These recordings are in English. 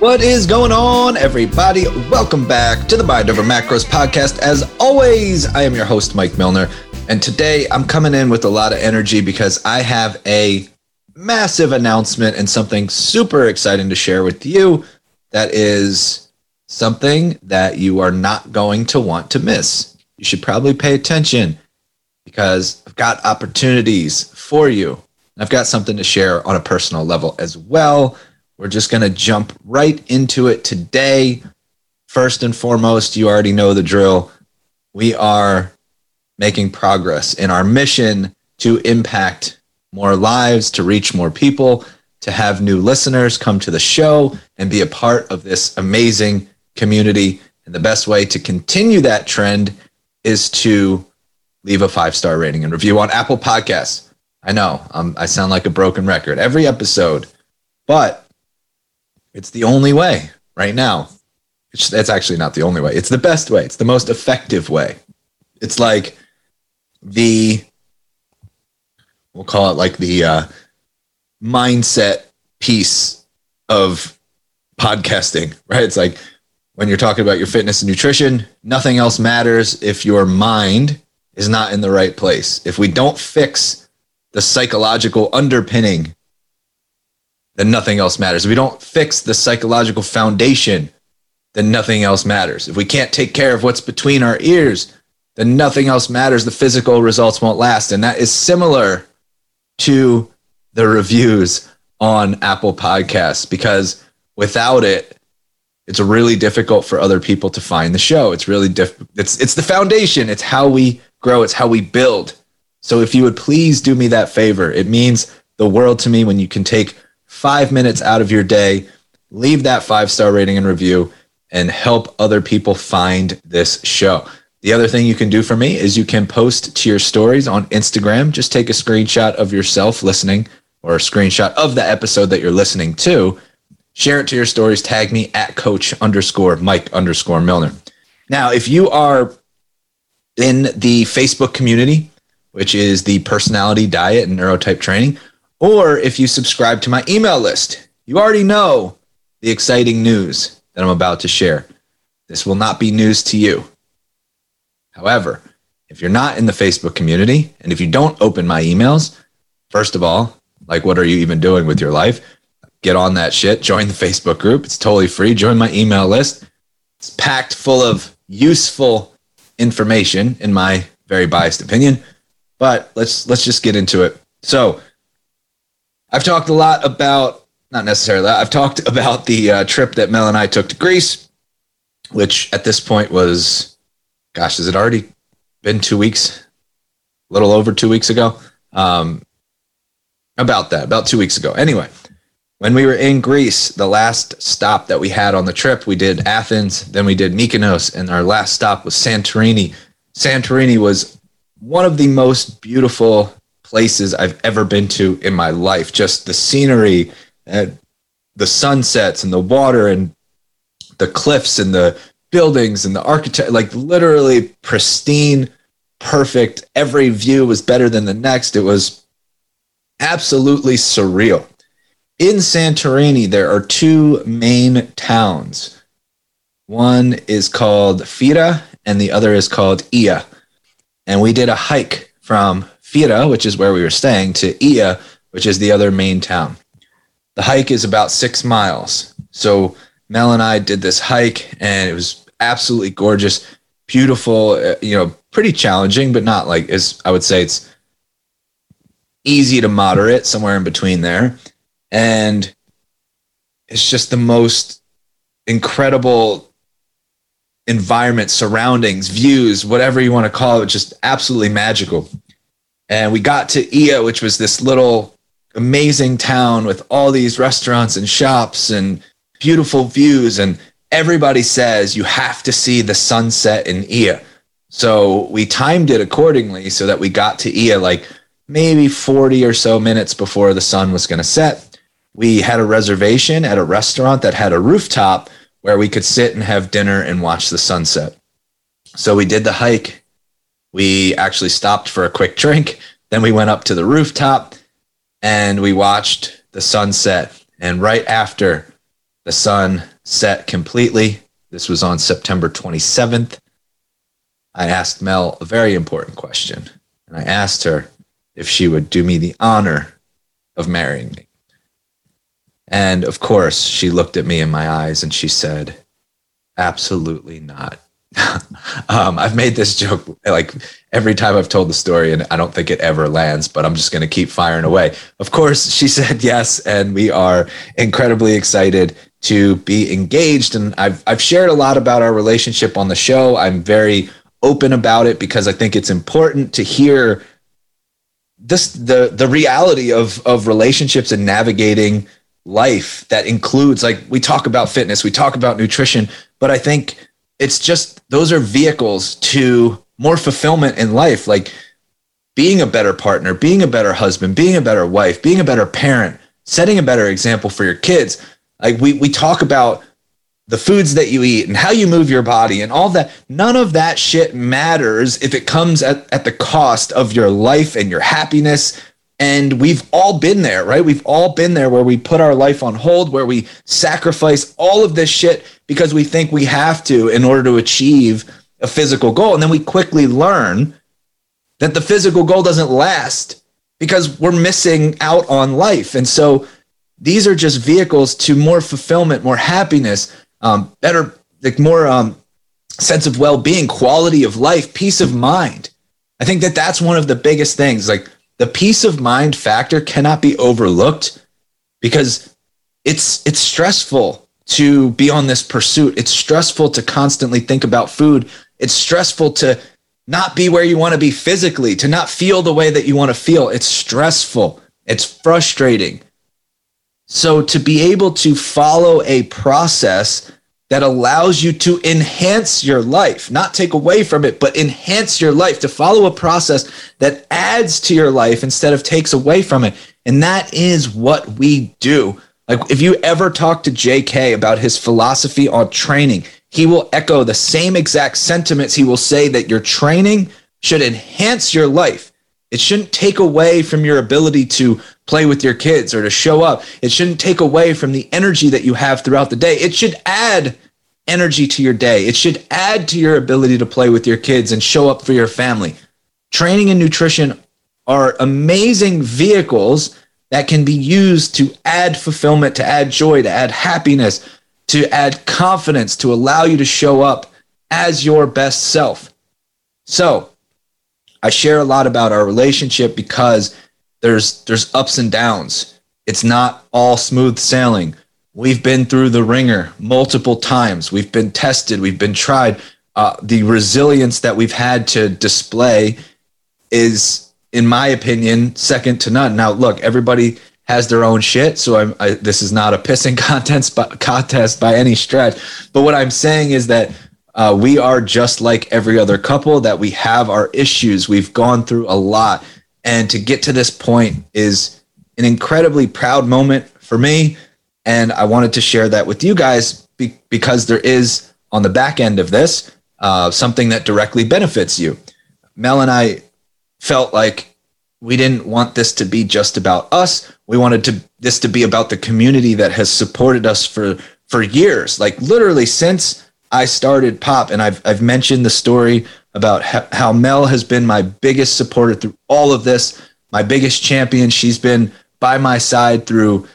What is going on, everybody? Welcome back to the Mind Over Macros podcast. As always, I am your host, Mike Milner, and today I'm coming in with a lot of energy because I have a massive announcement and something super exciting to share with you that is something that you are not going to want to miss. You should probably pay attention because I've got opportunities for you. I've got something to share on a personal level as well. We're just going to jump right into it today. First and foremost, you already know the drill. We are making progress in our mission to impact more lives, to reach more people, to have new listeners come to the show and be a part of this amazing community. And the best way to continue that trend is to leave a five star rating and review on Apple Podcasts. I know um, I sound like a broken record every episode, but it's the only way right now. It's, it's actually not the only way. It's the best way. It's the most effective way. It's like the, we'll call it like the uh, mindset piece of podcasting, right? It's like when you're talking about your fitness and nutrition, nothing else matters if your mind is not in the right place. If we don't fix the psychological underpinning then nothing else matters. If we don't fix the psychological foundation, then nothing else matters. If we can't take care of what's between our ears, then nothing else matters. The physical results won't last. And that is similar to the reviews on Apple Podcasts because without it, it's really difficult for other people to find the show. It's really diff- it's it's the foundation. It's how we grow. It's how we build. So if you would please do me that favor, it means the world to me when you can take five minutes out of your day, leave that five star rating and review, and help other people find this show. The other thing you can do for me is you can post to your stories on Instagram. Just take a screenshot of yourself listening or a screenshot of the episode that you're listening to. Share it to your stories. Tag me at coach underscore Mike underscore Milner. Now, if you are in the Facebook community, which is the personality diet and neurotype training, or if you subscribe to my email list, you already know the exciting news that I'm about to share. This will not be news to you. However, if you're not in the Facebook community and if you don't open my emails, first of all, like what are you even doing with your life? Get on that shit, join the Facebook group. It's totally free. Join my email list. It's packed full of useful information in my very biased opinion. But let's let's just get into it. So, I've talked a lot about, not necessarily I've talked about the uh, trip that Mel and I took to Greece, which at this point was, gosh, has it already been two weeks? A little over two weeks ago? Um, about that, about two weeks ago. Anyway, when we were in Greece, the last stop that we had on the trip, we did Athens, then we did Mykonos, and our last stop was Santorini. Santorini was one of the most beautiful places I've ever been to in my life. Just the scenery and the sunsets and the water and the cliffs and the buildings and the architect, like literally pristine, perfect. Every view was better than the next. It was absolutely surreal. In Santorini, there are two main towns. One is called Fira and the other is called Oia. And we did a hike from Fira, which is where we were staying, to Oia, which is the other main town. The hike is about six miles. So Mel and I did this hike, and it was absolutely gorgeous, beautiful. Uh, you know, pretty challenging, but not like as I would say it's easy to moderate, somewhere in between there. And it's just the most incredible environment, surroundings, views, whatever you want to call it, just absolutely magical. And we got to Oia, which was this little amazing town with all these restaurants and shops and beautiful views. And everybody says you have to see the sunset in Oia. So we timed it accordingly so that we got to Oia like maybe 40 or so minutes before the sun was going to set. We had a reservation at a restaurant that had a rooftop where we could sit and have dinner and watch the sunset. So we did the hike we actually stopped for a quick drink. Then we went up to the rooftop and we watched the sunset. And right after the sun set completely. This was on September 27th. I asked Mel a very important question, and I asked her if she would do me the honor of marrying me. And of course, she looked at me in my eyes and she said, Absolutely not. um, I've made this joke like every time I've told the story, and I don't think it ever lands, but I'm just going to keep firing away. Of course, she said yes, and we are incredibly excited to be engaged. And I've, I've shared a lot about our relationship on the show. I'm very open about it because I think it's important to hear this the the reality of of relationships and navigating life that includes like we talk about fitness, we talk about nutrition, but I think it's just those are vehicles to more fulfillment in life like being a better partner, being a better husband, being a better wife, being a better parent, setting a better example for your kids. Like we we talk about the foods that you eat and how you move your body and all that. None of that shit matters if it comes at, at the cost of your life and your happiness. And we've all been there, right? We've all been there where we put our life on hold, where we sacrifice all of this shit because we think we have to in order to achieve a physical goal. And then we quickly learn that the physical goal doesn't last because we're missing out on life. And so these are just vehicles to more fulfillment, more happiness, um, better, like more um, sense of well-being, quality of life, peace of mind. I think that that's one of the biggest things. Like the peace of mind factor cannot be overlooked because it's it's stressful to be on this pursuit. It's stressful to constantly think about food. It's stressful to not be where you want to be physically, to not feel the way that you want to feel. It's stressful. It's frustrating. So to be able to follow a process that allows you to enhance your life, not take away from it, but enhance your life, to follow a process that adds to your life instead of takes away from it. And that is what we do. Like if you ever talk to JK about his philosophy on training, he will echo the same exact sentiments. He will say that your training should enhance your life. It shouldn't take away from your ability to play with your kids or to show up. It shouldn't take away from the energy that you have throughout the day. It should add energy to your day. It should add to your ability to play with your kids and show up for your family. Training and nutrition are amazing vehicles that can be used to add fulfillment, to add joy, to add happiness, to add confidence, to allow you to show up as your best self. So, I share a lot about our relationship because there's there's ups and downs. It's not all smooth sailing. We've been through the ringer multiple times. We've been tested. We've been tried. Uh, the resilience that we've had to display is, in my opinion, second to none. Now, look, everybody has their own shit, so I, this is not a pissing contest, contest by any stretch. But what I'm saying is that uh, we are just like every other couple that we have our issues. We've gone through a lot. And to get to this point is an incredibly proud moment for me. And I wanted to share that with you guys be- because there is on the back end of this uh, something that directly benefits you. Mel and I felt like we didn't want this to be just about us. We wanted to this to be about the community that has supported us for for years, like literally since I started Pop, and I've I've mentioned the story about how Mel has been my biggest supporter through all of this, my biggest champion. She's been by my side through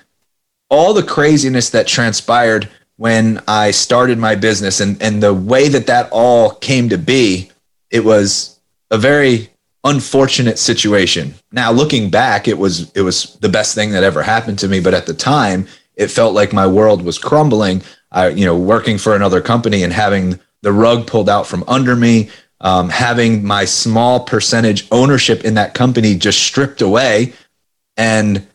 all the craziness that transpired when I started my business, and and the way that that all came to be. It was a very unfortunate situation. Now looking back, it was it was the best thing that ever happened to me, but at the time, it felt like my world was crumbling. I, you know, working for another company and having the rug pulled out from under me, um, having my small percentage ownership in that company just stripped away, and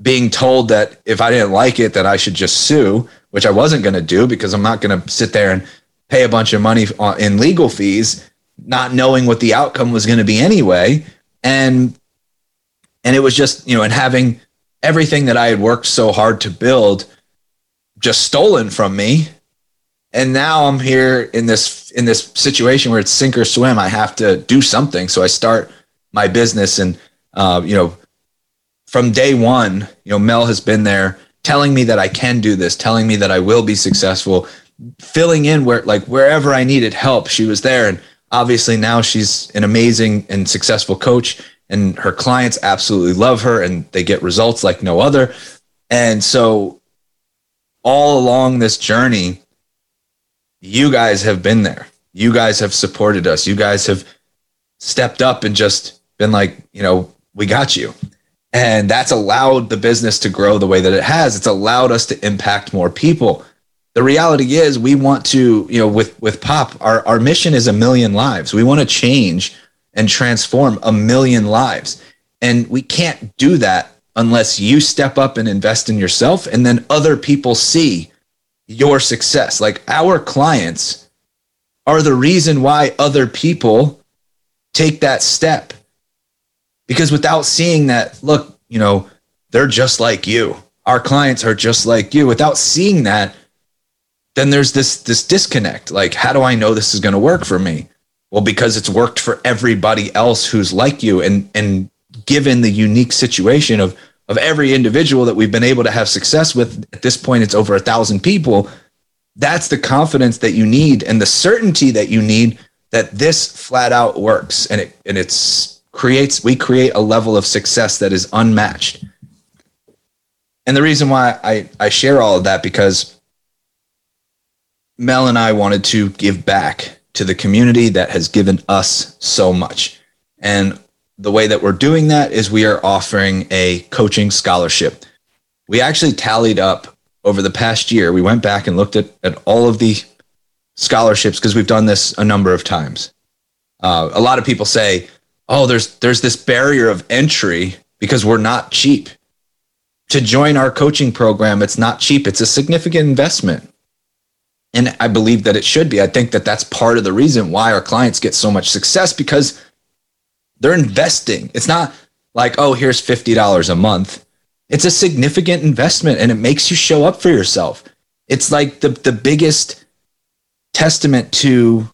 being told that if I didn't like it, that I should just sue, which I wasn't going to do because I'm not going to sit there and pay a bunch of money in legal fees, not knowing what the outcome was going to be anyway, and and it was just you know, and having everything that I had worked so hard to build just stolen from me and now i'm here in this in this situation where it's sink or swim i have to do something so i start my business and uh, you know from day one you know mel has been there telling me that I can do this, telling me that I will be successful, filling in where like wherever I needed help, she was there. And obviously now she's an amazing and successful coach and her clients absolutely love her and they get results like no other. And so all along this journey, you guys have been there. You guys have supported us. You guys have stepped up and just been like, you know, we got you. And that's allowed the business to grow the way that it has. It's allowed us to impact more people. The reality is we want to, you know, with with Pop, our, our mission is a million lives. We want to change and transform a million lives. And we can't do that unless you step up and invest in yourself and then other people see your success. Like our clients are the reason why other people take that step. Because without seeing that, look, you know, they're just like you. Our clients are just like you. Without seeing that, then there's this this disconnect. Like, how do I know this is going to work for me? Well, because it's worked for everybody else who's like you and and given the unique situation of of every individual that we've been able to have success with at this point it's over a thousand people. That's the confidence that you need and the certainty that you need that this flat out works. And it and it's creates we create a level of success that is unmatched. And the reason why i i share all of that because mel and i wanted to give back to the community that has given us so much. And the way that we're doing that is we are offering a coaching scholarship. We actually tallied up over the past year. We went back and looked at, at all of the scholarships because we've done this a number of times. Uh, a lot of people say, "Oh, there's there's this barrier of entry because we're not cheap." To join our coaching program, it's not cheap. It's a significant investment. And I believe that it should be. I think that that's part of the reason why our clients get so much success because they're investing. It's not like, oh, here's $50 a month. It's a significant investment and it makes you show up for yourself. It's like the, the biggest testament to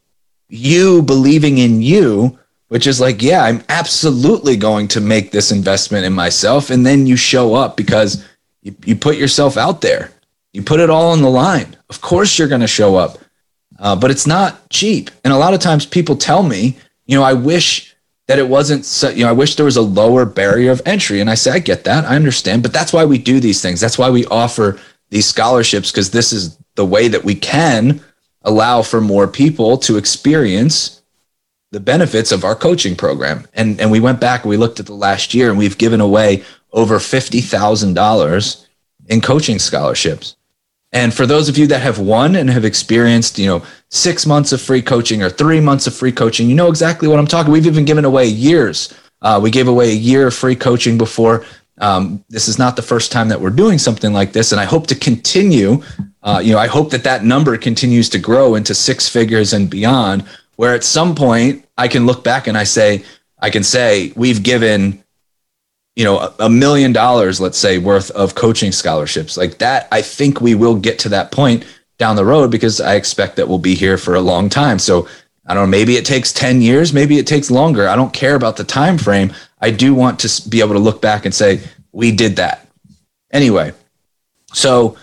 you believing in you, which is like, yeah, I'm absolutely going to make this investment in myself. And then you show up because you, you put yourself out there. You put it all on the line. Of course, you're going to show up, uh, but it's not cheap. And a lot of times people tell me, you know, I wish that it wasn't so, you know i wish there was a lower barrier of entry. And i say i get that. I understand. But that's why we do these things. That's why we offer these scholarships because this is the way that we can allow for more people to experience the benefits of our coaching program. And and we went back and we looked at the last year and we've given away over $50,000 in coaching scholarships and for those of you that have won and have experienced, you know, six months of free coaching or three months of free coaching, you know exactly what I'm talking. We've even given away years. Uh, we gave away a year of free coaching before. Um, this is not the first time that we're doing something like this, and I hope to continue. Uh, you know, I hope that that number continues to grow into six figures and beyond. Where at some point I can look back and I say, I can say we've given you know a million dollars let's say worth of coaching scholarships. Like that i think we will get to that point down the road because i expect that we'll be here for a long time. So i don't know maybe it takes 10 years maybe it takes longer. I don't care about the time frame i do want to be able to look back and say we did that. Anyway so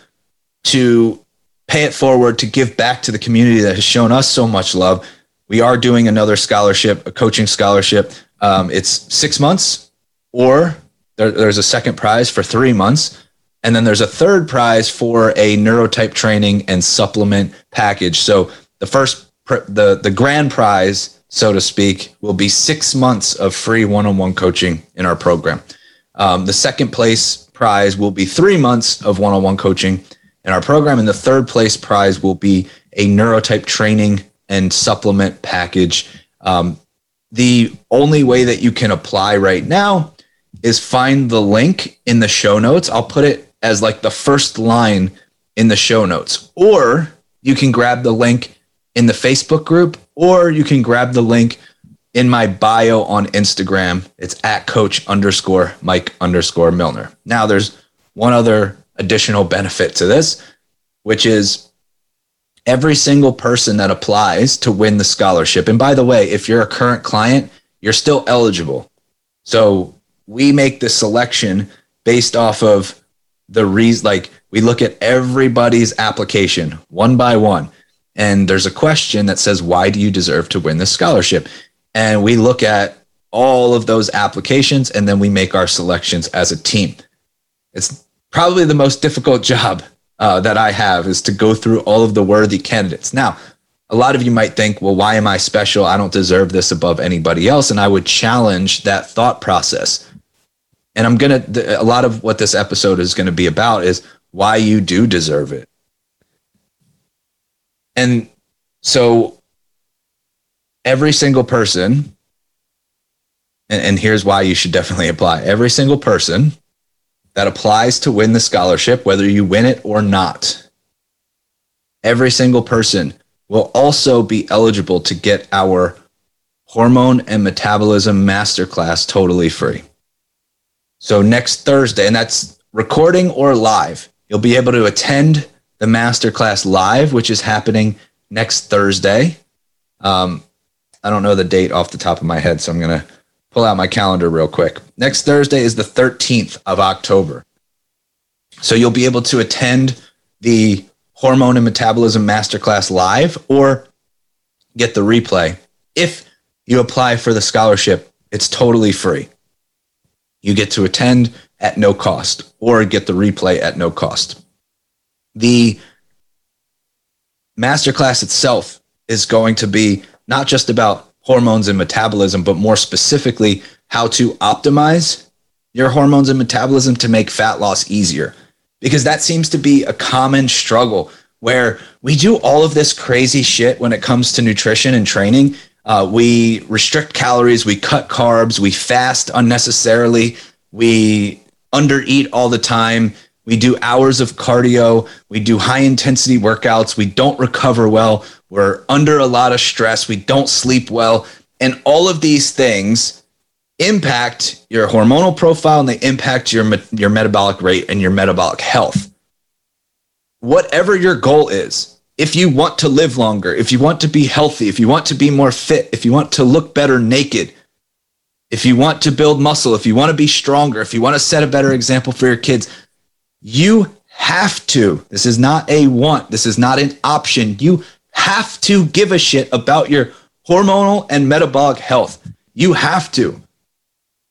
to pay it forward to give back to the community that has shown us so much love we are doing another scholarship a coaching scholarship. Um, it's six months or there, there's a second prize for three months. And then there's a third prize for a neurotype training and supplement package. So the first, the, the grand prize, so to speak, will be six months of free one on one coaching in our program. Um, the second place prize will be three months of one on one coaching in our program. And the third place prize will be a neurotype training and supplement package. Um, the only way that you can apply right now is find the link in the show notes. I'll put it as like the first line in the show notes. Or you can grab the link in the Facebook group, or you can grab the link in my bio on Instagram. It's at coach underscore Mike underscore Milner. Now, there's one other additional benefit to this, which is every single person that applies to win the scholarship. And by the way, if you're a current client, you're still eligible. So we make the selection based off of the reason like we look at everybody's application one by one. And there's a question that says, Why do you deserve to win this scholarship? And we look at all of those applications and then we make our selections as a team. It's probably the most difficult job uh, that I have is to go through all of the worthy candidates. Now, a lot of you might think, well, why am I special? I don't deserve this above anybody else. And I would challenge that thought process. And I'm to, a lot of what this episode is going to be about is why you do deserve it. And so every single person, and, and here's why you should definitely apply every single person that applies to win the scholarship, whether you win it or not, every single person will also be eligible to get our hormone and metabolism masterclass totally free. So next Thursday, and that's recording or live, you'll be able to attend the masterclass live, which is happening next Thursday. Um, I don't know the date off the top of my head, so I'm going to pull out my calendar real quick. Next Thursday is the 13th of October. So you'll be able to attend the Hormone and Metabolism Masterclass live or get the replay. If you apply for the scholarship, it's totally free. You get to attend at no cost or get the replay at no cost. The masterclass itself is going to be not just about hormones and metabolism, but more specifically, how to optimize your hormones and metabolism to make fat loss easier because that seems to be a common struggle where we do all of this crazy shit when it comes to nutrition and training. Uh, we restrict calories, we cut carbs, we fast unnecessarily, we undereat all the time. We do hours of cardio. We do high intensity workouts. We don't recover well. We're under a lot of stress. We don't sleep well. And all of these things impact your hormonal profile and they impact your your metabolic rate and your metabolic health. Whatever your goal is, if you want to live longer, if you want to be healthy, if you want to be more fit, if you want to look better naked, if you want to build muscle, if you want to be stronger, if you want to set a better example for your kids, you have to. This is not a want, this is not an option. You have to give a shit about your hormonal and metabolic health. You have to.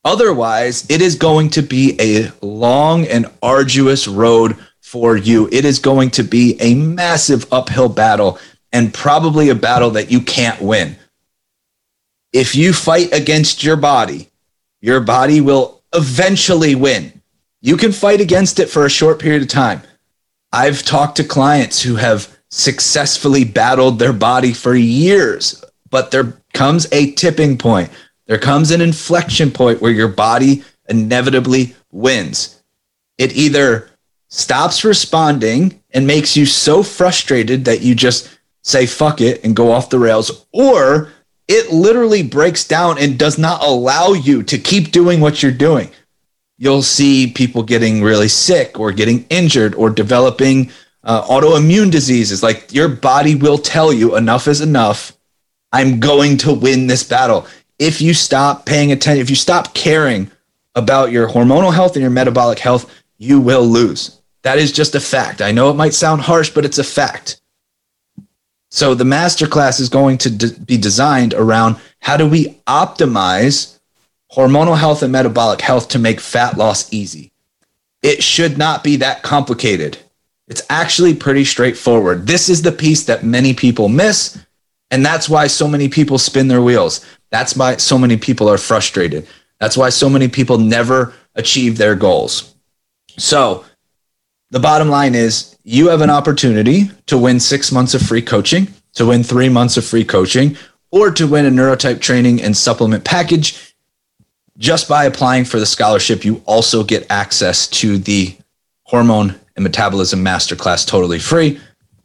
Otherwise, it is going to be a long and arduous road for you. It is going to be a massive uphill battle and probably a battle that you can't win. If you fight against your body, your body will eventually win. You can fight against it for a short period of time. I've talked to clients who have successfully battled their body for years, but there comes a tipping point there comes an inflection point where your body inevitably wins. It either stops responding and makes you so frustrated that you just say fuck it and go off the rails, or it literally breaks down and does not allow you to keep doing what you're doing. You'll see people getting really sick or getting injured or developing uh, autoimmune diseases. Like your body will tell you enough is enough. I'm going to win this battle if you stop paying attention, if you stop caring about your hormonal health and your metabolic health, you will lose. That is just a fact. I know it might sound harsh, but it's a fact. So the masterclass is going to de- be designed around how do we optimize hormonal health and metabolic health to make fat loss easy. It should not be that complicated. It's actually pretty straightforward. This is the piece that many people miss, and that's why so many people spin their wheels. That's why so many people are frustrated. That's why so many people never achieve their goals. So, the bottom line is you have an opportunity to win six months of free coaching, to win three months of free coaching, or to win a neurotype training and supplement package. Just by applying for the scholarship, you also get access to the hormone and metabolism masterclass totally free.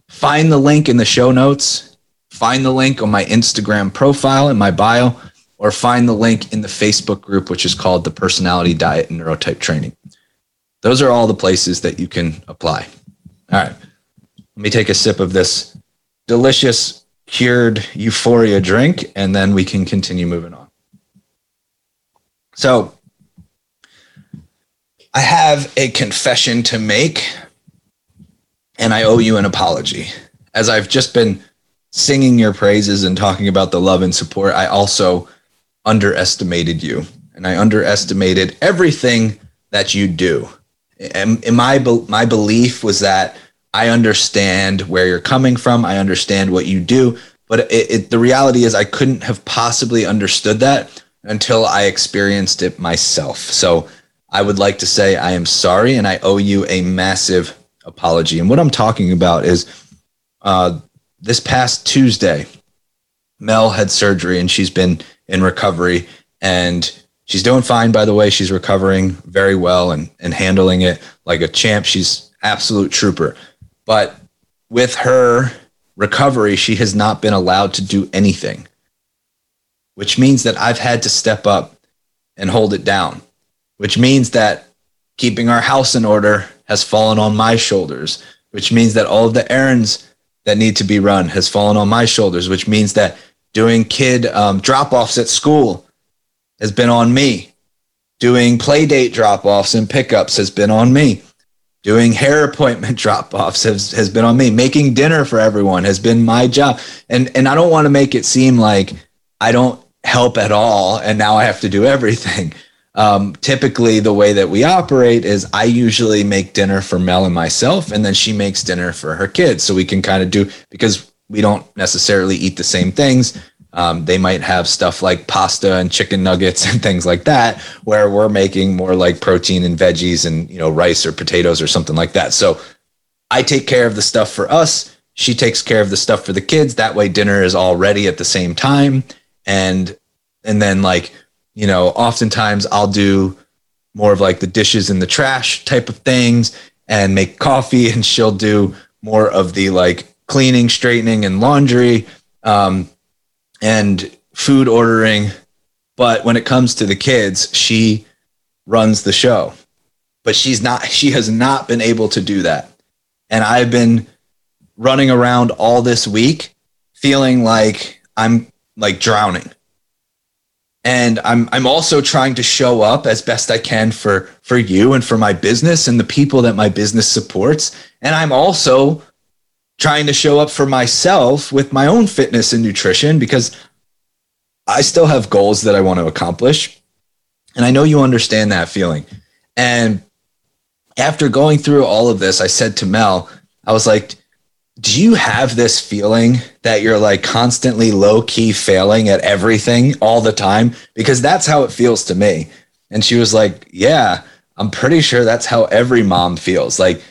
Find the link in the show notes find the link on my Instagram profile in my bio, or find the link in the Facebook group, which is called the Personality Diet and Neurotype Training. Those are all the places that you can apply. All right. Let me take a sip of this delicious cured euphoria drink, and then we can continue moving on. So, I have a confession to make and I owe you an apology. As I've just been singing your praises and talking about the love and support, I also underestimated you and I underestimated everything that you do. And, and my my belief was that I understand where you're coming from. I understand what you do, but it, it, the reality is I couldn't have possibly understood that until I experienced it myself. So I would like to say I am sorry and I owe you a massive apology. And what I'm talking about is uh, this past Tuesday, Mel had surgery and she's been in recovery and she's doing fine, by the way. She's recovering very well and, and handling it like a champ. She's absolute trooper. But with her recovery, she has not been allowed to do anything, which means that I've had to step up and hold it down, which means that keeping our house in order has fallen on my shoulders, which means that all of the errands that need to be run has fallen on my shoulders, which means that doing kid um, drop offs at school has been on me. Doing play date drop offs and pickups has been on me. Doing hair appointment drop offs has, has been on me. Making dinner for everyone has been my job. And, and I don't want to make it seem like I don't help at all and now I have to do everything. Um, typically, the way that we operate is I usually make dinner for Mel and myself, and then she makes dinner for her kids. So we can kind of do because we don't necessarily eat the same things. Um, they might have stuff like pasta and chicken nuggets and things like that, where we're making more like protein and veggies and you know rice or potatoes or something like that. So I take care of the stuff for us. She takes care of the stuff for the kids. That way, dinner is all ready at the same time, and and then like you know, oftentimes I'll do more of like the dishes in the trash type of things and make coffee, and she'll do more of the like cleaning, straightening, and laundry. Um, and food ordering. But when it comes to the kids, she runs the show. But she's not, she has not been able to do that. And I've been running around all this week feeling like I'm like drowning. And I'm I'm also trying to show up as best I can for for you and for my business and the people that my business supports. And I'm also trying to show up for myself with my own fitness and nutrition because I still have goals that I want to accomplish. And I know you understand that feeling. And after going through all of this, I said to Mel, I was like, do you have this feeling that you're like constantly low key failing at everything all the time? Because that's how it feels to me. And she was like, yeah, I'm pretty sure that's how every mom feels. Like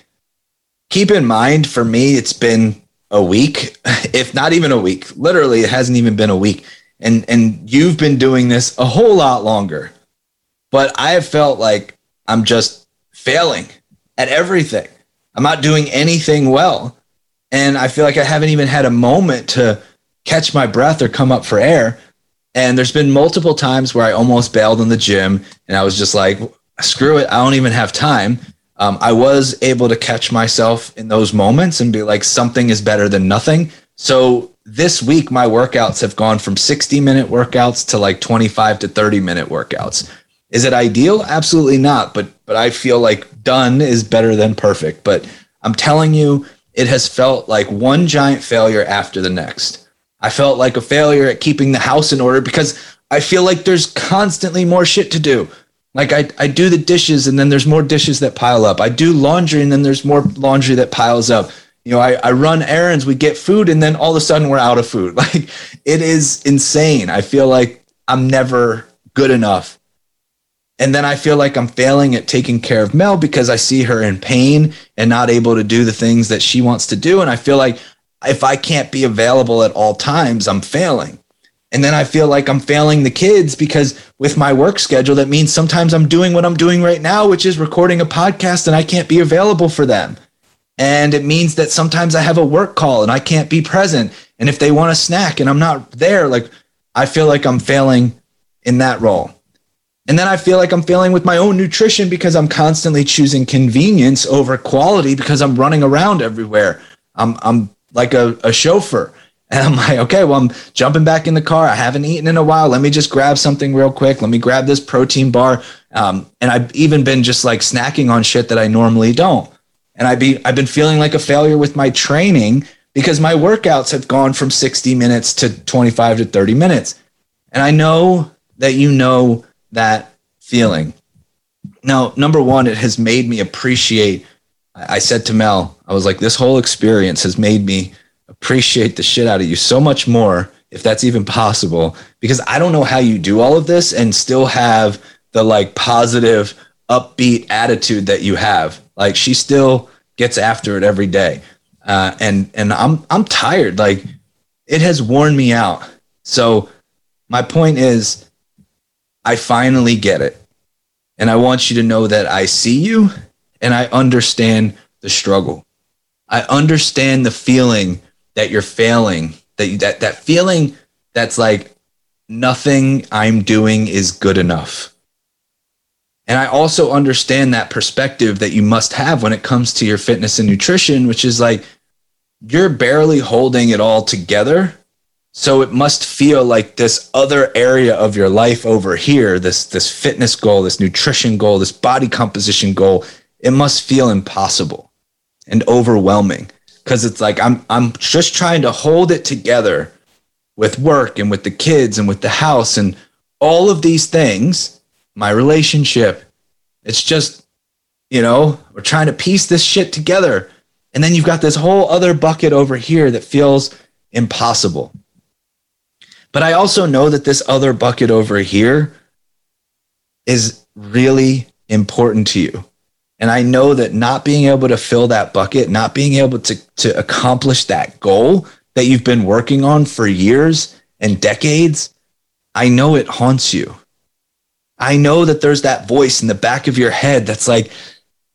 keep in mind for me, it's been a week, if not even a week. Literally, it hasn't even been a week. And and you've been doing this a whole lot longer. But I have felt like I'm just failing at everything. I'm not doing anything well. And I feel like I haven't even had a moment to catch my breath or come up for air. And there's been multiple times where I almost bailed in the gym and I was just like, screw it, I don't even have time um, I was able to catch myself in those moments and be like, something is better than nothing. So this week, my workouts have gone from 60 minute workouts to like 25 to 30 minute workouts. Is it ideal? Absolutely not. But but I feel like done is better than perfect. But I'm telling you, it has felt like one giant failure after the next. I felt like a failure at keeping the house in order because I feel like there's constantly more shit to do. Like I, I do the dishes and then there's more dishes that pile up. I do laundry and then there's more laundry that piles up. You know, I, I run errands, we get food, and then all of a sudden we're out of food. Like it is insane. I feel like I'm never good enough. And then I feel like I'm failing at taking care of Mel because I see her in pain and not able to do the things that she wants to do. And I feel like if I can't be available at all times, I'm failing. And then I feel like I'm failing the kids because with my work schedule, that means sometimes I'm doing what I'm doing right now, which is recording a podcast and I can't be available for them. And it means that sometimes I have a work call and I can't be present. And if they want a snack and I'm not there, like I feel like I'm failing in that role. And then I feel like I'm failing with my own nutrition because I'm constantly choosing convenience over quality because I'm running around everywhere. I'm, I'm like a, a chauffeur and I'm like, okay, well, I'm jumping back in the car. I haven't eaten in a while. Let me just grab something real quick. Let me grab this protein bar. Um, and I've even been just like snacking on shit that I normally don't. And I be I've been feeling like a failure with my training because my workouts have gone from 60 minutes to 25 to 30 minutes. And I know that you know that feeling. Now, number one, it has made me appreciate. I said to Mel, I was like, this whole experience has made me appreciate the shit out of you so much more, if that's even possible, because I don't know how you do all of this and still have the like positive, upbeat attitude that you have. Like she still gets after it every day. Uh, and and I'm I'm tired. Like it has worn me out. So my point is, I finally get it, and I want you to know that I see you and I understand the struggle. I understand the feeling that you're failing. That you, that that feeling that's like nothing I'm doing is good enough. And I also understand that perspective that you must have when it comes to your fitness and nutrition, which is like you're barely holding it all together. So it must feel like this other area of your life over here, this this fitness goal, this nutrition goal, this body composition goal, it must feel impossible and overwhelming cuz it's like I'm I'm just trying to hold it together with work and with the kids and with the house and all of these things my relationship. It's just, you know, we're trying to piece this shit together. And then you've got this whole other bucket over here that feels impossible. But I also know that this other bucket over here is really important to you. And I know that not being able to fill that bucket, not being able to, to accomplish that goal that you've been working on for years and decades, I know it haunts you. I know that there's that voice in the back of your head that's like,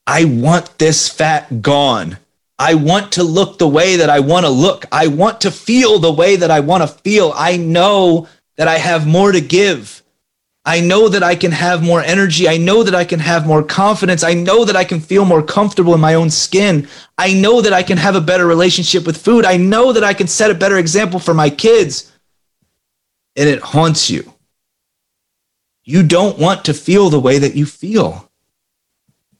I want this fat gone. I want to look the way that I want to look. I want to feel the way that I want to feel. I know that I have more to give. I know that I can have more energy. I know that I can have more confidence. I know that I can feel more comfortable in my own skin. I know that I can have a better relationship with food. I know that I can set a better example for my kids. And it haunts you. You don't want to feel the way that you feel.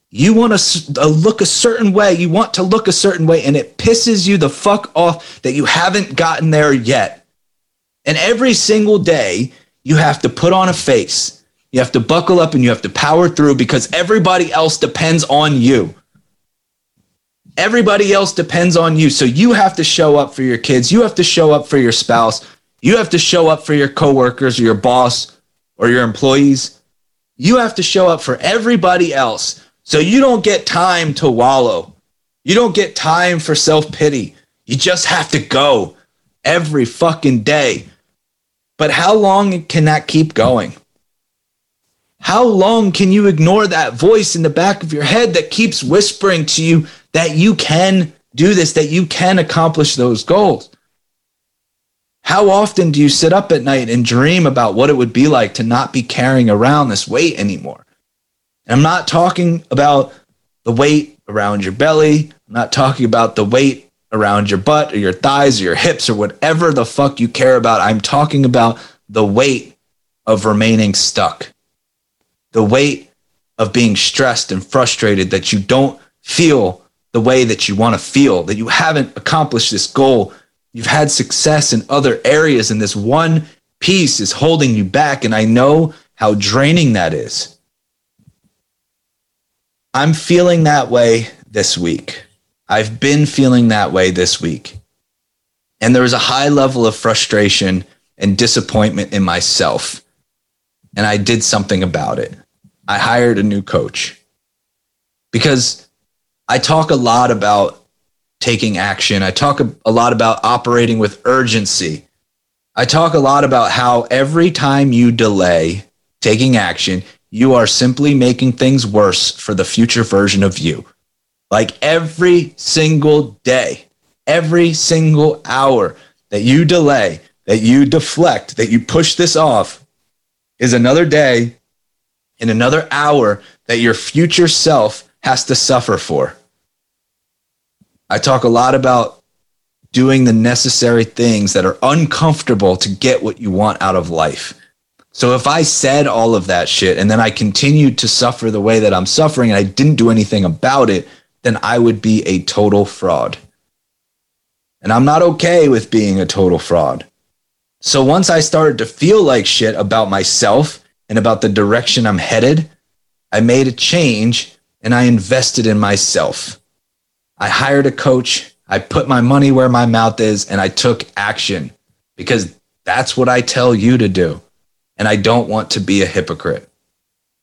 You want to look a certain way. You want to look a certain way, and it pisses you the fuck off that you haven't gotten there yet. And every single day, you have to put on a face. You have to buckle up and you have to power through because everybody else depends on you. Everybody else depends on you. So you have to show up for your kids. You have to show up for your spouse. You have to show up for your coworkers or your boss or your employees, you have to show up for everybody else. So you don't get time to wallow. You don't get time for self pity. You just have to go every fucking day. But how long can that keep going? How long can you ignore that voice in the back of your head that keeps whispering to you that you can do this, that you can accomplish those goals? How often do you sit up at night and dream about what it would be like to not be carrying around this weight anymore? And I'm not talking about the weight around your belly. I'm not talking about the weight around your butt or your thighs or your hips or whatever the fuck you care about. I'm talking about the weight of remaining stuck, the weight of being stressed and frustrated that you don't feel the way that you want to feel, that you haven't accomplished this goal You've had success in other areas, and this one piece is holding you back. And I know how draining that is. I'm feeling that way this week. I've been feeling that way this week. And there was a high level of frustration and disappointment in myself. And I did something about it. I hired a new coach because I talk a lot about taking action. I talk a, lot about operating with urgency. I talk a lot about how every time you delay taking action, you are simply making things worse for the future version of you. Like every single day, every single hour that you delay, that you deflect, that you push this off is another day and another hour that your future self has to suffer for. I talk a lot about doing the necessary things that are uncomfortable to get what you want out of life. So if I said all of that shit and then I continued to suffer the way that I'm suffering and I didn't do anything about it, then I would be a total fraud. And I'm not okay with being a total fraud. So once I started to feel like shit about myself and about the direction I'm headed, I made a change and I invested in myself. I hired a coach, I put my money where my mouth is, and I took action because that's what I tell you to do. And I don't want to be a hypocrite.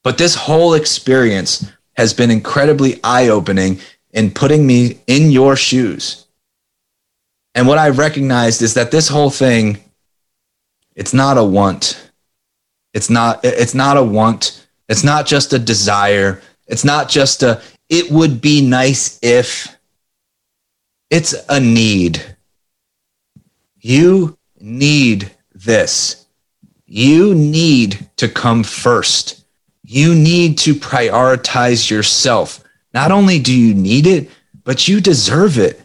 But this whole experience has been incredibly eye opening in putting me in your shoes. And what I recognized is that this whole thing, it's not a want. It's not, it's not a want. It's not just a desire. It's not just a, it would be nice if. It's a need. You need this. You need to come first. You need to prioritize yourself. Not only do you need it, but you deserve it.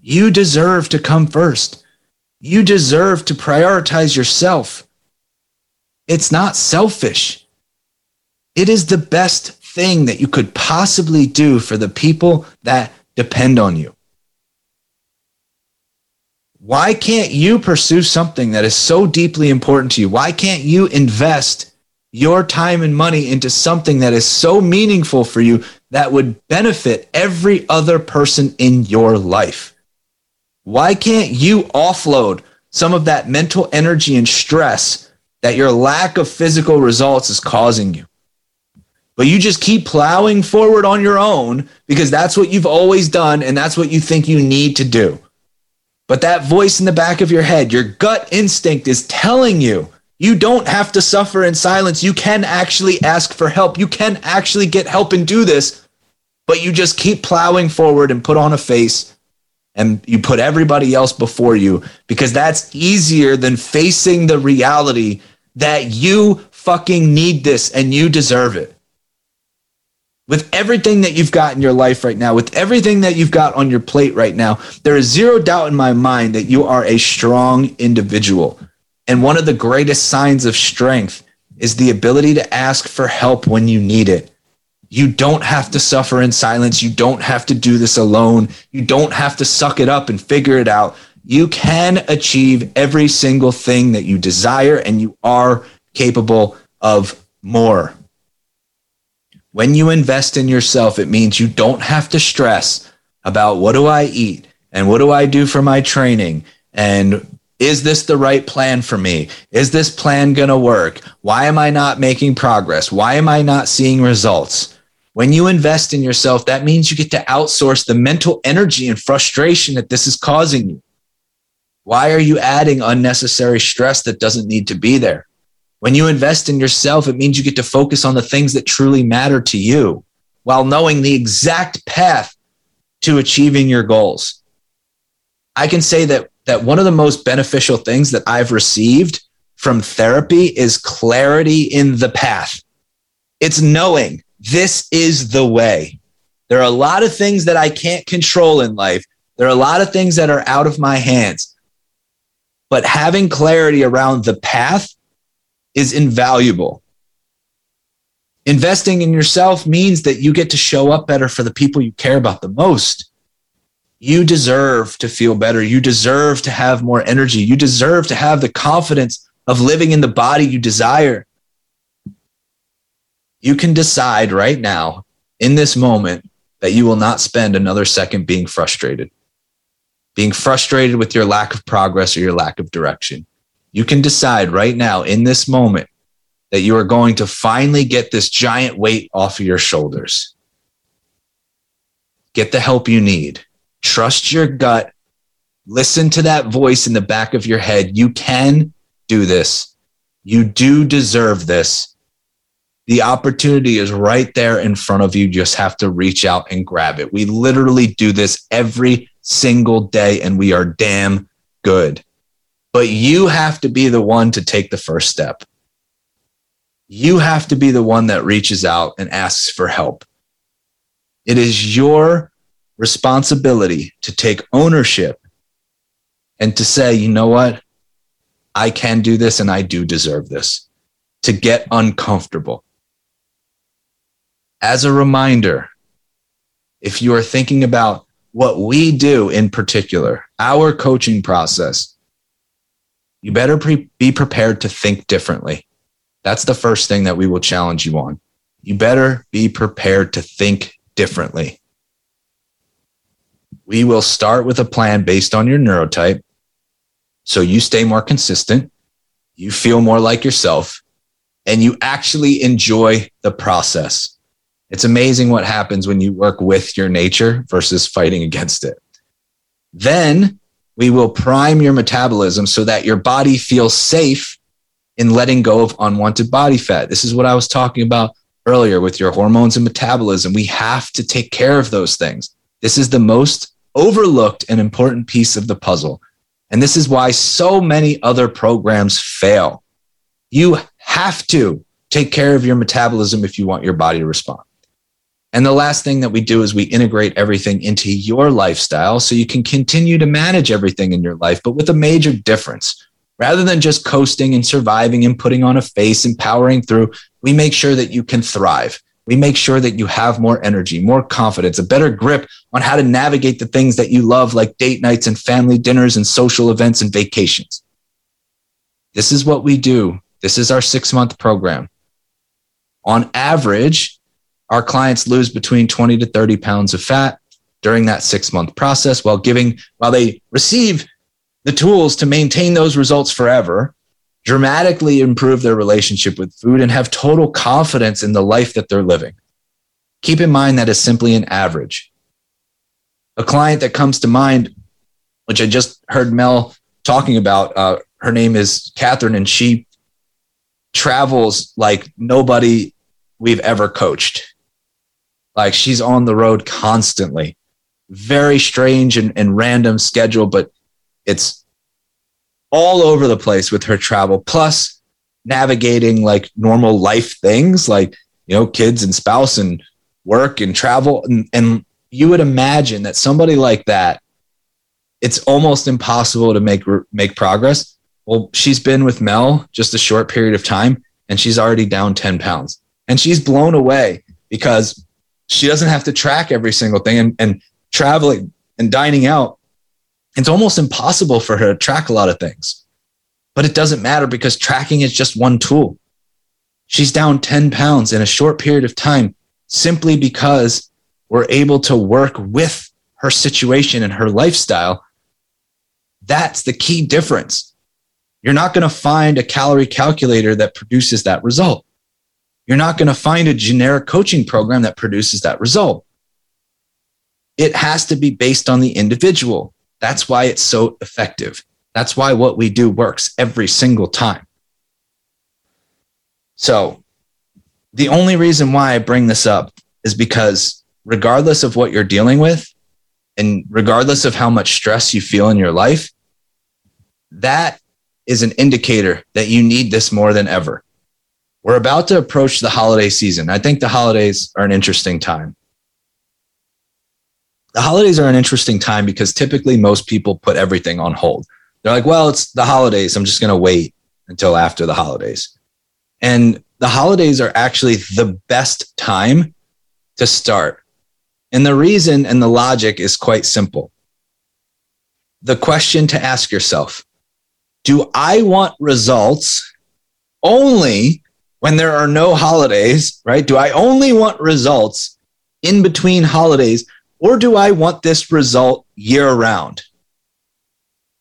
You deserve to come first. You deserve to prioritize yourself. It's not selfish. It is the best thing that you could possibly do for the people that depend on you. Why can't you pursue something that is so deeply important to you? Why can't you invest your time and money into something that is so meaningful for you that would benefit every other person in your life? Why can't you offload some of that mental energy and stress that your lack of physical results is causing you? But you just keep plowing forward on your own because that's what you've always done and that's what you think you need to do. But that voice in the back of your head, your gut instinct is telling you you don't have to suffer in silence. You can actually ask for help. You can actually get help and do this, but you just keep plowing forward and put on a face and you put everybody else before you because that's easier than facing the reality that you fucking need this and you deserve it with everything that you've got in your life right now, with everything that you've got on your plate right now, there is zero doubt in my mind that you are a strong individual. And one of the greatest signs of strength is the ability to ask for help when you need it. You don't have to suffer in silence. You don't have to do this alone. You don't have to suck it up and figure it out. You can achieve every single thing that you desire, and you are capable of more. When you invest in yourself, it means you don't have to stress about what do I eat and what do I do for my training and is this the right plan for me? Is this plan going to work? Why am I not making progress? Why am I not seeing results? When you invest in yourself, that means you get to outsource the mental energy and frustration that this is causing you. Why are you adding unnecessary stress that doesn't need to be there? When you invest in yourself, it means you get to focus on the things that truly matter to you while knowing the exact path to achieving your goals. I can say that that one of the most beneficial things that I've received from therapy is clarity in the path. It's knowing this is the way. There are a lot of things that I can't control in life. There are a lot of things that are out of my hands. But having clarity around the path is invaluable. Investing in yourself means that you get to show up better for the people you care about the most. You deserve to feel better. You deserve to have more energy. You deserve to have the confidence of living in the body you desire. You can decide right now, in this moment, that you will not spend another second being frustrated, being frustrated with your lack of progress or your lack of direction you can decide right now in this moment that you are going to finally get this giant weight off of your shoulders. Get the help you need. Trust your gut. Listen to that voice in the back of your head. You can do this. You do deserve this. The opportunity is right there in front of you. You just have to reach out and grab it. We literally do this every single day, and we are damn good but you have to be the one to take the first step. You have to be the one that reaches out and asks for help. It is your responsibility to take ownership and to say, you know what? I can do this and I do deserve this. To get uncomfortable. As a reminder, if you are thinking about what we do in particular, our coaching process, you better pre- be prepared to think differently. That's the first thing that we will challenge you on. You better be prepared to think differently. We will start with a plan based on your neurotype. So you stay more consistent, you feel more like yourself, and you actually enjoy the process. It's amazing what happens when you work with your nature versus fighting against it. Then we will prime your metabolism so that your body feels safe in letting go of unwanted body fat. This is what I was talking about earlier with your hormones and metabolism. We have to take care of those things. This is the most overlooked and important piece of the puzzle. And this is why so many other programs fail. You have to take care of your metabolism if you want your body to respond. And the last thing that we do is we integrate everything into your lifestyle so you can continue to manage everything in your life, but with a major difference. Rather than just coasting and surviving and putting on a face and powering through, we make sure that you can thrive. We make sure that you have more energy, more confidence, a better grip on how to navigate the things that you love, like date nights and family dinners and social events and vacations. This is what we do. This is our six month program. On average, our clients lose between 20 to 30 pounds of fat during that six month process while giving, while they receive the tools to maintain those results forever, dramatically improve their relationship with food, and have total confidence in the life that they're living. Keep in mind that is simply an average. A client that comes to mind, which I just heard Mel talking about, uh, her name is Catherine, and she travels like nobody we've ever coached. Like she's on the road constantly. Very strange and, and random schedule, but it's all over the place with her travel, plus navigating like normal life things like, you know, kids and spouse and work and travel. And, and you would imagine that somebody like that, it's almost impossible to make, make progress. Well, she's been with Mel just a short period of time and she's already down 10 pounds and she's blown away because she doesn't have to track every single thing and, and traveling and dining out. It's almost impossible for her to track a lot of things, but it doesn't matter because tracking is just one tool. She's down 10 pounds in a short period of time simply because we're able to work with her situation and her lifestyle. That's the key difference. You're not going to find a calorie calculator that produces that result. You're not going to find a generic coaching program that produces that result. It has to be based on the individual. That's why it's so effective. That's why what we do works every single time. So, the only reason why I bring this up is because, regardless of what you're dealing with, and regardless of how much stress you feel in your life, that is an indicator that you need this more than ever. We're about to approach the holiday season. I think the holidays are an interesting time. The holidays are an interesting time because typically most people put everything on hold. They're like, well, it's the holidays. I'm just going to wait until after the holidays. And the holidays are actually the best time to start. And the reason and the logic is quite simple. The question to ask yourself Do I want results only when there are no holidays, right? Do I only want results in between holidays or do I want this result year round?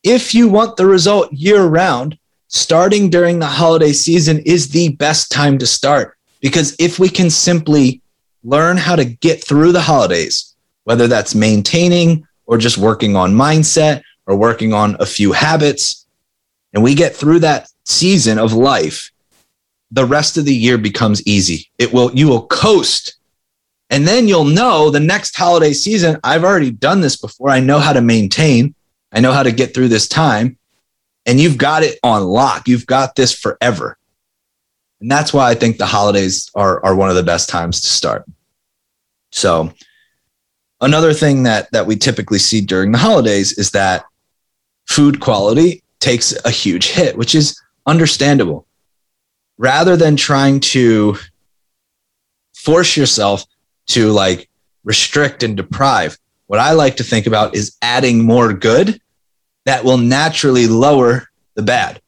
If you want the result year round, starting during the holiday season is the best time to start because if we can simply learn how to get through the holidays, whether that's maintaining or just working on mindset or working on a few habits, and we get through that season of life, the rest of the year becomes easy. It will, you will coast. And then you'll know the next holiday season, I've already done this before. I know how to maintain, I know how to get through this time. And you've got it on lock. You've got this forever. And that's why I think the holidays are, are one of the best times to start. So, another thing that, that we typically see during the holidays is that food quality takes a huge hit, which is understandable rather than trying to force yourself to like restrict and deprive. What I like to think about is adding more good that will naturally lower the bad.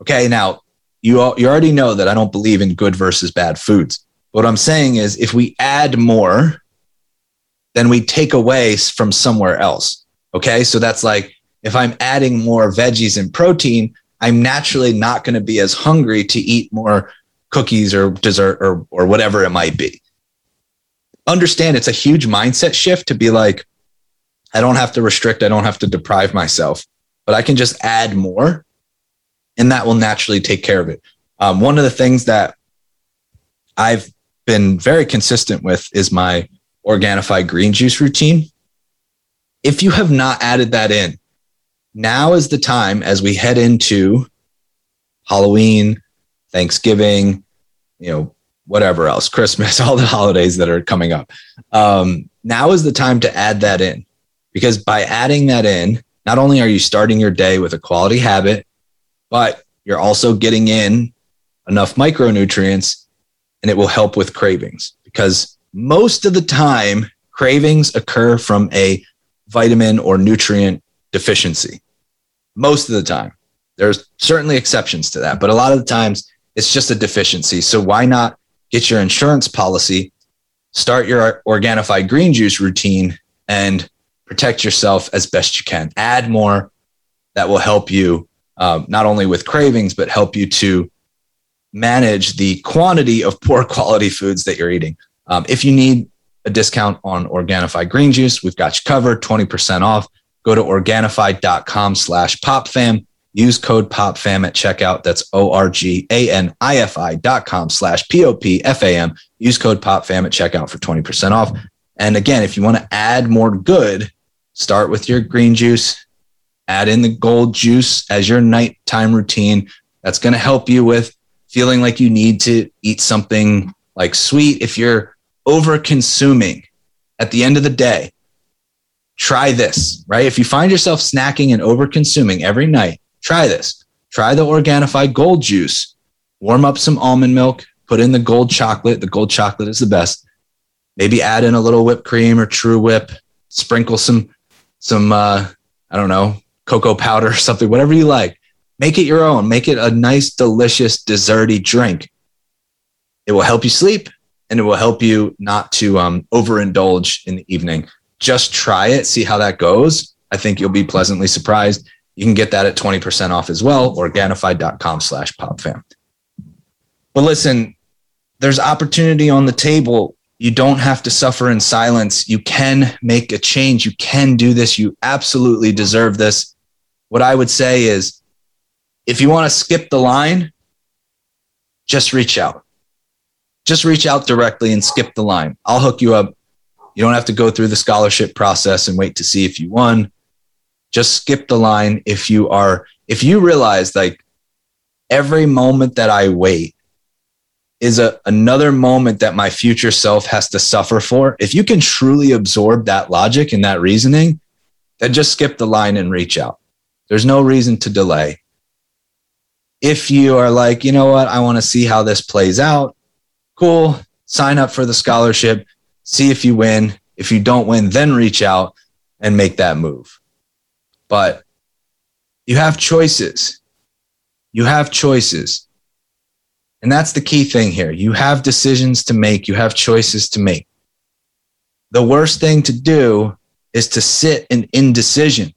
Okay, now you all, you already know that I don't believe in good versus bad foods. What I'm saying is if we add more, then we take away from somewhere else. Okay, so that's like if I'm adding more veggies and protein, I'm naturally not going to be as hungry to eat more cookies or dessert or or whatever it might be. Understand it's a huge mindset shift to be like I don't have to restrict, I don't have to deprive myself, but I can just add more and that will naturally take care of it. Um, one of the things that I've been very consistent with is my Organifi green juice routine. If you have not added that in, now is the time as we head into Halloween, Thanksgiving, you know, whatever else, Christmas, all the holidays that are coming up. Um, now is the time to add that in because by adding that in, not only are you starting your day with a quality habit, but you're also getting in enough micronutrients and it will help with cravings because most of the time cravings occur from a vitamin or nutrient deficiency. Most of the time. There's certainly exceptions to that, but a lot of the times it's just a deficiency. So why not get your insurance policy, start your Organifi green juice routine, and protect yourself as best you can. Add more that will help you um, not only with cravings, but help you to manage the quantity of poor quality foods that you're eating. Um, if you need a discount on Organifi green juice, we've got you covered, 20% off. Go to Organifi.com slash popfam. Use code POPFAM at checkout. That's O-R-G-A-N-I-F-I dot com slash P-O-P-F-A-M. Use code POPFAM at checkout for 20% off. And again, if you want to add more good, start with your green juice, add in the gold juice as your nighttime routine. That's going to help you with feeling like you need to eat something like sweet. If you're over consuming at the end of the day, try this, right? If you find yourself snacking and over consuming every night, try this. Try the Organifi gold juice. Warm up some almond milk, put in the gold chocolate. The gold chocolate is the best. Maybe add in a little whipped cream or true whip, sprinkle some some uh, I don't know, cocoa powder or something, whatever you like. Make it your own. Make it a nice, delicious, desserty drink. It will help you sleep and it will help you not to um, overindulge in the evening. Just try it, see how that goes. I think you'll be pleasantly surprised. You can get that at 20% off as well, Organifi.com slash popfam. But listen, there's opportunity on the table you don't have to suffer in silence. You can make a change. You can do this. You absolutely deserve this. What I would say is if you want to skip the line, just reach out. Just reach out directly and skip the line. I'll hook you up. You don't have to go through the scholarship process and wait to see if you won. Just skip the line if you are, if you realize like every moment that I wait is a, another moment that my future self has to suffer for. If you can truly absorb that logic and that reasoning, then just skip the line and reach out. There's no reason to delay. If you are like, you know what, I want to see how this plays out, cool, sign up for the scholarship, see if you win. If you don't win, then reach out and make that move. But you have choices. You have choices. And that's the key thing here. You have decisions to make, you have choices to make. The worst thing to do is to sit in indecision.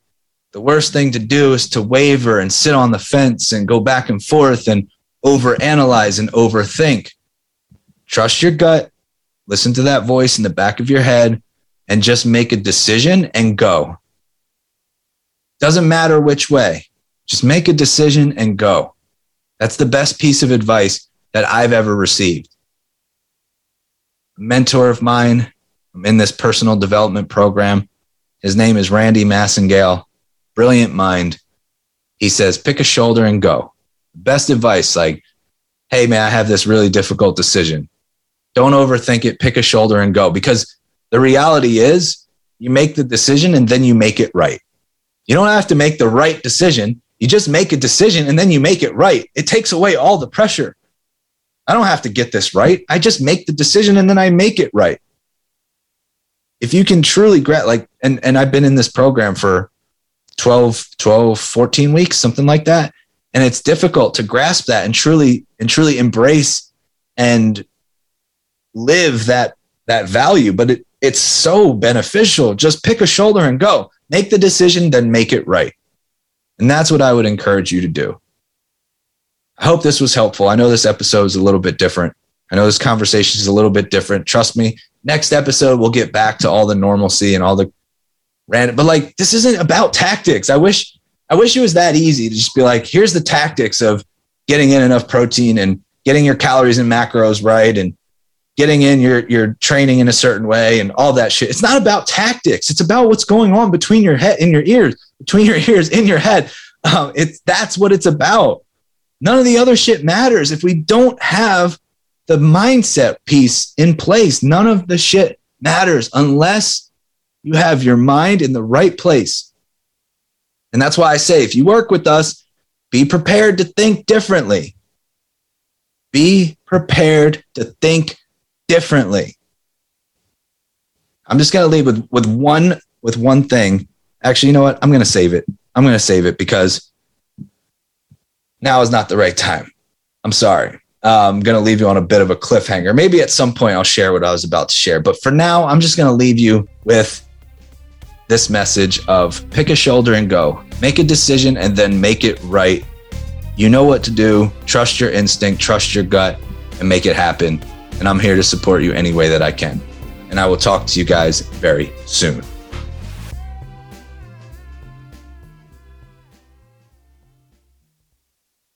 The worst thing to do is to waver and sit on the fence and go back and forth and overanalyze and overthink. Trust your gut, listen to that voice in the back of your head, and just make a decision and go. Doesn't matter which way, just make a decision and go. That's the best piece of advice that I've ever received. A mentor of mine, I'm in this personal development program. His name is Randy Massengale, brilliant mind. He says, pick a shoulder and go. Best advice, like, hey, man, I have this really difficult decision. Don't overthink it, pick a shoulder and go. Because the reality is, you make the decision and then you make it right. You don't have to make the right decision. You just make a decision and then you make it right. It takes away all the pressure. I don't have to get this right. I just make the decision and then I make it right. if you can truly grasp like and and I've been in this program for 12 12 14 weeks something like that and it's difficult to grasp that and truly and truly embrace and live that that value but it, it's so beneficial just pick a shoulder and go make the decision then make it right. And that's what i would encourage you to do. I hope this was helpful. I know this episode is a little bit different. I know this conversation is a little bit different. Trust me next episode we'll get back to all the normalcy and all the random but like this isn't about tactics. I wish i wish it was that easy to just be like here's the tactics of getting in enough protein and getting your calories and macros right and getting in your your training in a certain way and all that shit it's not about tactics it's about what's going on between your head in your ears between your ears in your head um, it's that's what it's about none of the other shit matters if we don't have the mindset piece in place. None of the shit matters unless you have your mind in the right place. And that's why I say if you work with us, be prepared to think differently. Be prepared to think differently. I'm just going to leave with, with one with one thing. Actually, you know what? I'm going to save it. I'm going to save it because now is not the right time. I'm sorry. Uh, I'm going to leave you on a bit of a cliffhanger. Maybe at some point I'll share what I was about to share. But for now, I'm just going to leave you with this message of pick a shoulder and go. Make a decision and then make it right. You know what to do. Trust your instinct, trust your gut, and make it happen. And I'm here to support you any way that I can. And I will talk to you guys very soon.